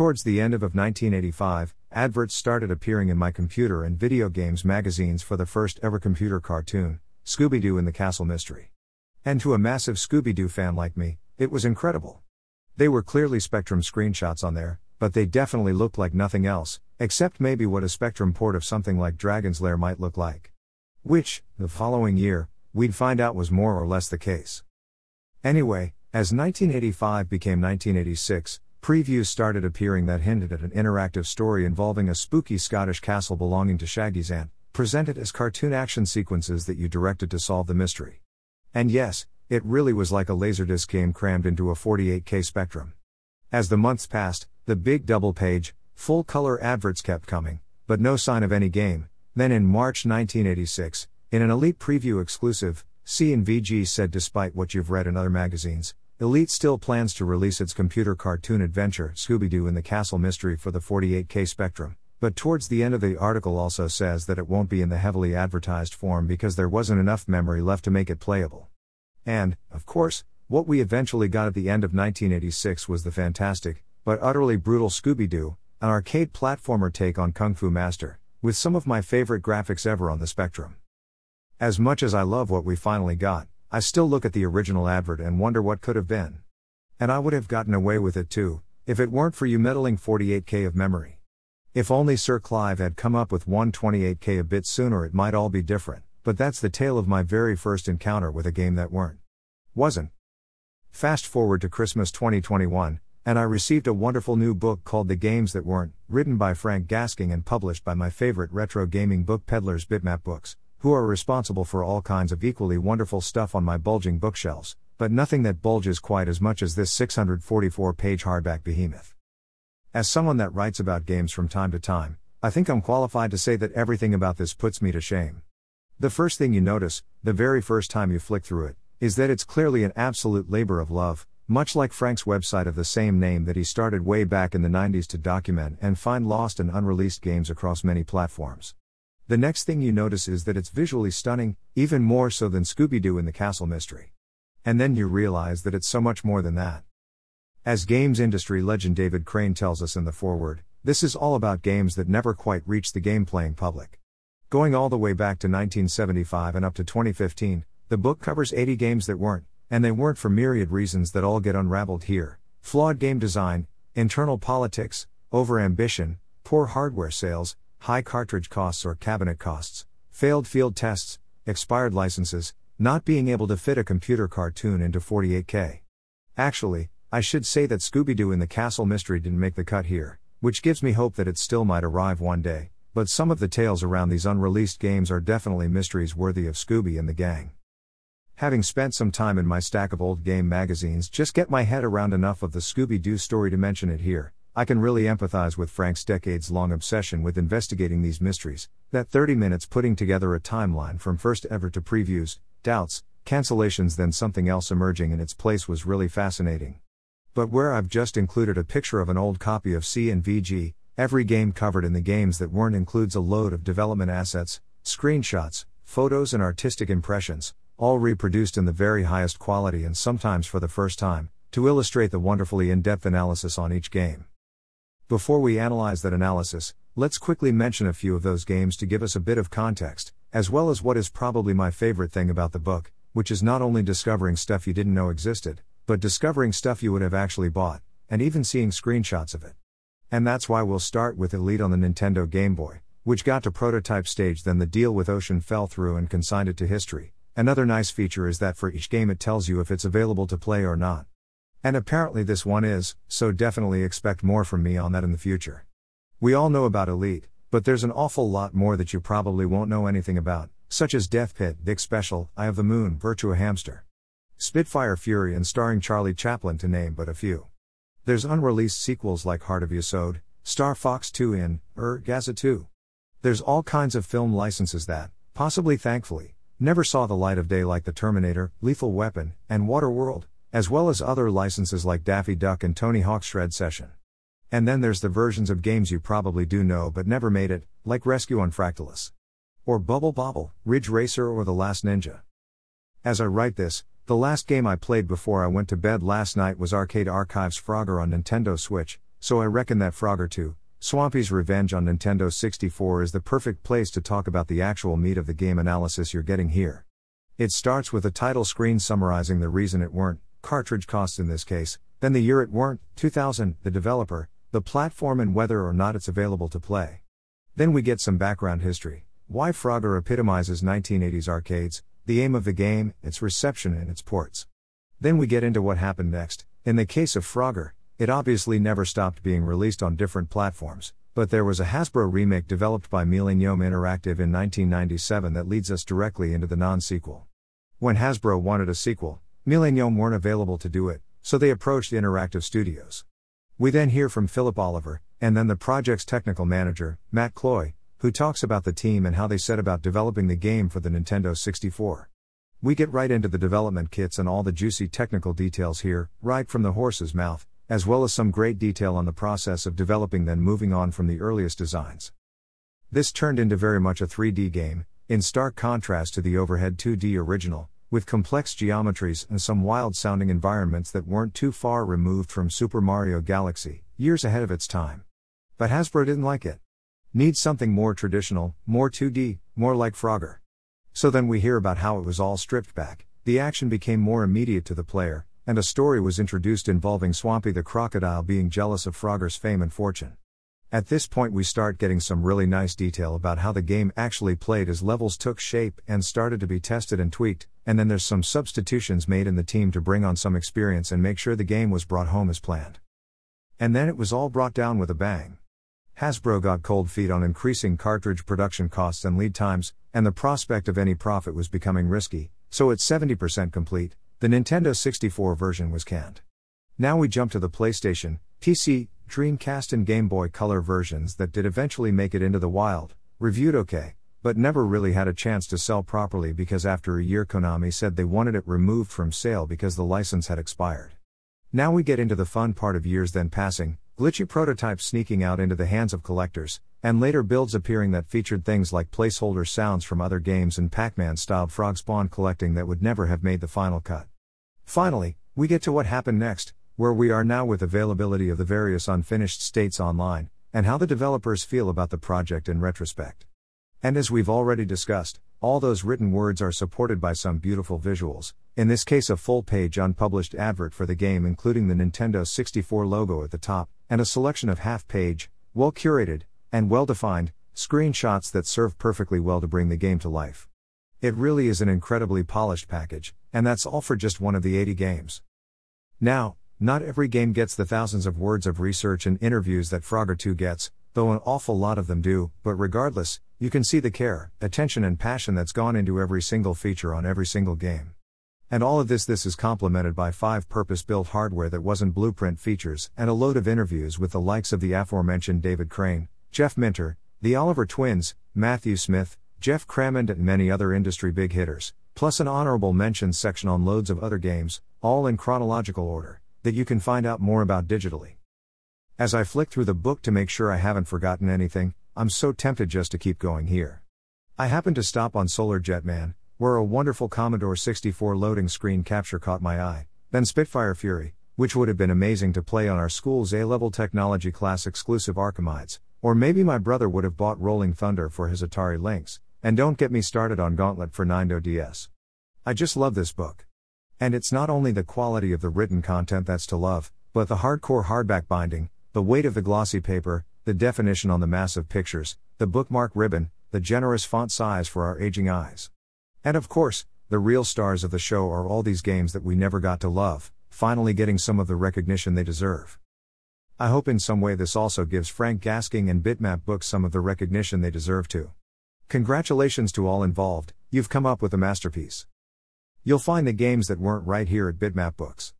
Towards the end of, of 1985, adverts started appearing in my computer and video games magazines for the first ever computer cartoon, Scooby Doo in the Castle Mystery. And to a massive Scooby Doo fan like me, it was incredible. They were clearly Spectrum screenshots on there, but they definitely looked like nothing else, except maybe what a Spectrum port of something like Dragon's Lair might look like. Which, the following year, we'd find out was more or less the case. Anyway, as 1985 became 1986, previews started appearing that hinted at an interactive story involving a spooky Scottish castle belonging to Shaggy's aunt, presented as cartoon action sequences that you directed to solve the mystery. And yes, it really was like a Laserdisc game crammed into a 48K spectrum. As the months passed, the big double page, full color adverts kept coming, but no sign of any game. Then in March 1986, in an Elite Preview exclusive, C&VG said despite what you've read in other magazines, Elite still plans to release its computer cartoon adventure, Scooby Doo in the Castle Mystery, for the 48K Spectrum. But towards the end of the article also says that it won't be in the heavily advertised form because there wasn't enough memory left to make it playable. And, of course, what we eventually got at the end of 1986 was the fantastic, but utterly brutal Scooby Doo, an arcade platformer take on Kung Fu Master, with some of my favorite graphics ever on the Spectrum. As much as I love what we finally got, I still look at the original advert and wonder what could have been. And I would have gotten away with it too, if it weren't for you meddling 48k of memory. If only Sir Clive had come up with 128k a bit sooner, it might all be different, but that's the tale of my very first encounter with a game that weren't. Wasn't. Fast forward to Christmas 2021, and I received a wonderful new book called The Games That Weren't, written by Frank Gasking and published by my favorite retro gaming book peddlers Bitmap Books who are responsible for all kinds of equally wonderful stuff on my bulging bookshelves, but nothing that bulges quite as much as this 644 page hardback behemoth. As someone that writes about games from time to time, I think I'm qualified to say that everything about this puts me to shame. The first thing you notice, the very first time you flick through it, is that it's clearly an absolute labor of love, much like Frank's website of the same name that he started way back in the 90s to document and find lost and unreleased games across many platforms. The next thing you notice is that it's visually stunning, even more so than Scooby Doo in the Castle Mystery. And then you realize that it's so much more than that. As games industry legend David Crane tells us in the foreword, this is all about games that never quite reached the game playing public. Going all the way back to 1975 and up to 2015, the book covers 80 games that weren't, and they weren't for myriad reasons that all get unraveled here flawed game design, internal politics, overambition, poor hardware sales, high cartridge costs or cabinet costs, failed field tests, expired licenses, not being able to fit a computer cartoon into 48K. Actually, I should say that Scooby Doo in the Castle Mystery didn't make the cut here, which gives me hope that it still might arrive one day, but some of the tales around these unreleased games are definitely mysteries worthy of Scooby and the gang. Having spent some time in my stack of old game magazines, just get my head around enough of the Scooby Doo story to mention it here, I can really empathize with Frank's decades long obsession with investigating these mysteries, that 30 minutes putting together a timeline from first ever to previews, doubts, cancellations, then something else emerging in its place was really fascinating. But where I've just included a picture of an old copy of C&VG, every game covered in the games that weren't includes a load of development assets, screenshots, photos, and artistic impressions, all reproduced in the very highest quality and sometimes for the first time, to illustrate the wonderfully in depth analysis on each game. Before we analyze that analysis, let's quickly mention a few of those games to give us a bit of context, as well as what is probably my favorite thing about the book, which is not only discovering stuff you didn't know existed, but discovering stuff you would have actually bought, and even seeing screenshots of it. And that's why we'll start with Elite on the Nintendo Game Boy, which got to prototype stage, then the deal with Ocean fell through and consigned it to history. Another nice feature is that for each game it tells you if it's available to play or not. And apparently this one is, so definitely expect more from me on that in the future. We all know about Elite, but there's an awful lot more that you probably won't know anything about, such as Death Pit, Dick Special, Eye of the Moon, Virtua Hamster, Spitfire Fury, and starring Charlie Chaplin to name but a few. There's unreleased sequels like Heart of Yesod, Star Fox 2 in, Er, Gaza 2. There's all kinds of film licenses that, possibly thankfully, never saw the light of day like The Terminator, Lethal Weapon, and Waterworld as well as other licenses like Daffy Duck and Tony Hawk's Shred Session. And then there's the versions of games you probably do know but never made it, like Rescue on Fractalus. Or Bubble Bobble, Ridge Racer, or The Last Ninja. As I write this, the last game I played before I went to bed last night was Arcade Archives Frogger on Nintendo Switch, so I reckon that Frogger 2, Swampy's Revenge on Nintendo 64 is the perfect place to talk about the actual meat of the game analysis you're getting here. It starts with a title screen summarizing the reason it weren't, cartridge costs in this case, then the year it weren't, 2000, the developer, the platform, and whether or not it's available to play. Then we get some background history why Frogger epitomizes 1980s arcades, the aim of the game, its reception, and its ports. Then we get into what happened next. In the case of Frogger, it obviously never stopped being released on different platforms, but there was a Hasbro remake developed by Millennium Interactive in 1997 that leads us directly into the non sequel. When Hasbro wanted a sequel, Millennium weren't available to do it, so they approached Interactive Studios. We then hear from Philip Oliver, and then the project's technical manager, Matt Cloy, who talks about the team and how they set about developing the game for the Nintendo 64. We get right into the development kits and all the juicy technical details here, right from the horse's mouth, as well as some great detail on the process of developing, then moving on from the earliest designs. This turned into very much a 3D game, in stark contrast to the overhead 2D original, with complex geometries and some wild sounding environments that weren't too far removed from Super Mario Galaxy, years ahead of its time. But Hasbro didn't like it. Needs something more traditional, more 2D, more like Frogger. So then we hear about how it was all stripped back, the action became more immediate to the player, and a story was introduced involving Swampy the crocodile being jealous of Frogger's fame and fortune. At this point, we start getting some really nice detail about how the game actually played as levels took shape and started to be tested and tweaked, and then there's some substitutions made in the team to bring on some experience and make sure the game was brought home as planned. And then it was all brought down with a bang. Hasbro got cold feet on increasing cartridge production costs and lead times, and the prospect of any profit was becoming risky, so at 70% complete, the Nintendo 64 version was canned. Now we jump to the PlayStation, PC, Dreamcast, and Game Boy Color versions that did eventually make it into the wild, reviewed okay, but never really had a chance to sell properly because after a year Konami said they wanted it removed from sale because the license had expired. Now we get into the fun part of years then passing, glitchy prototypes sneaking out into the hands of collectors, and later builds appearing that featured things like placeholder sounds from other games and Pac Man styled frog spawn collecting that would never have made the final cut. Finally, we get to what happened next, where we are now with availability of the various unfinished states online, and how the developers feel about the project in retrospect. And as we've already discussed, all those written words are supported by some beautiful visuals, in this case, a full page unpublished advert for the game, including the Nintendo 64 logo at the top, and a selection of half page, well curated, and well defined screenshots that serve perfectly well to bring the game to life. It really is an incredibly polished package, and that's all for just one of the 80 games. Now, not every game gets the thousands of words of research and interviews that Frogger 2 gets, though an awful lot of them do, but regardless, you can see the care, attention, and passion that's gone into every single feature on every single game. And all of this this is complemented by five purpose-built hardware that wasn't blueprint features and a load of interviews with the likes of the aforementioned David Crane, Jeff Minter, the Oliver twins, Matthew Smith, Geoff Crammond and many other industry big hitters, plus an honorable mentions section on loads of other games, all in chronological order, that you can find out more about digitally. As I flick through the book to make sure I haven't forgotten anything, I'm so tempted just to keep going here. I happened to stop on Solar Jetman, where a wonderful Commodore 64 loading screen capture caught my eye, then Spitfire Fury, which would have been amazing to play on our school's A level technology class exclusive Archimedes, or maybe my brother would have bought Rolling Thunder for his Atari Lynx, and don't get me started on Gauntlet for Nintendo DS. I just love this book. And it's not only the quality of the written content that's to love, but the hardcore hardback binding, the weight of the glossy paper, the definition on the massive pictures, the bookmark ribbon, the generous font size for our aging eyes. And of course, the real stars of the show are all these games that we never got to love, finally getting some of the recognition they deserve. I hope in some way this also gives Frank Gasking and Bitmap Books some of the recognition they deserve too. Congratulations to all involved, you've come up with a masterpiece. You'll find the games that weren't right here at Bitmap Books.